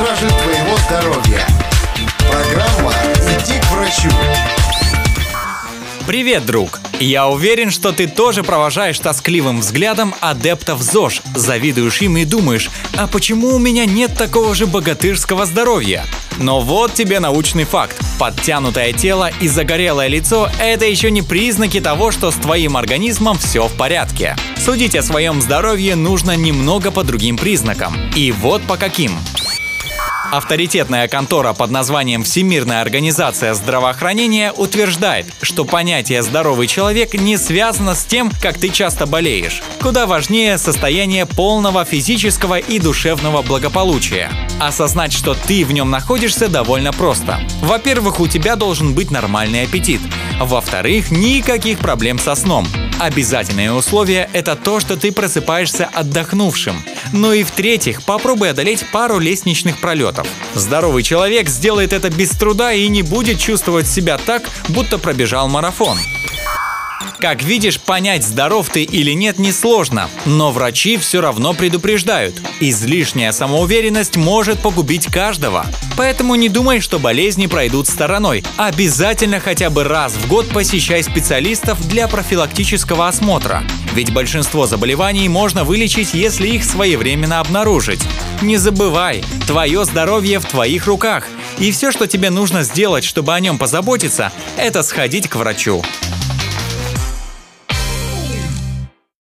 стражи твоего здоровья. Программа «Иди к врачу». Привет, друг! Я уверен, что ты тоже провожаешь тоскливым взглядом адептов ЗОЖ, завидуешь им и думаешь, а почему у меня нет такого же богатырского здоровья? Но вот тебе научный факт. Подтянутое тело и загорелое лицо – это еще не признаки того, что с твоим организмом все в порядке. Судить о своем здоровье нужно немного по другим признакам. И вот по каким. Авторитетная контора под названием Всемирная организация здравоохранения утверждает, что понятие «здоровый человек» не связано с тем, как ты часто болеешь. Куда важнее состояние полного физического и душевного благополучия. Осознать, что ты в нем находишься, довольно просто. Во-первых, у тебя должен быть нормальный аппетит. Во-вторых, никаких проблем со сном. Обязательное условие – это то, что ты просыпаешься отдохнувшим. Ну и в-третьих, попробуй одолеть пару лестничных пролетов. Здоровый человек сделает это без труда и не будет чувствовать себя так, будто пробежал марафон. Как видишь, понять, здоров ты или нет, несложно, но врачи все равно предупреждают. Излишняя самоуверенность может погубить каждого. Поэтому не думай, что болезни пройдут стороной. Обязательно хотя бы раз в год посещай специалистов для профилактического осмотра. Ведь большинство заболеваний можно вылечить, если их своевременно обнаружить. Не забывай, твое здоровье в твоих руках. И все, что тебе нужно сделать, чтобы о нем позаботиться, это сходить к врачу.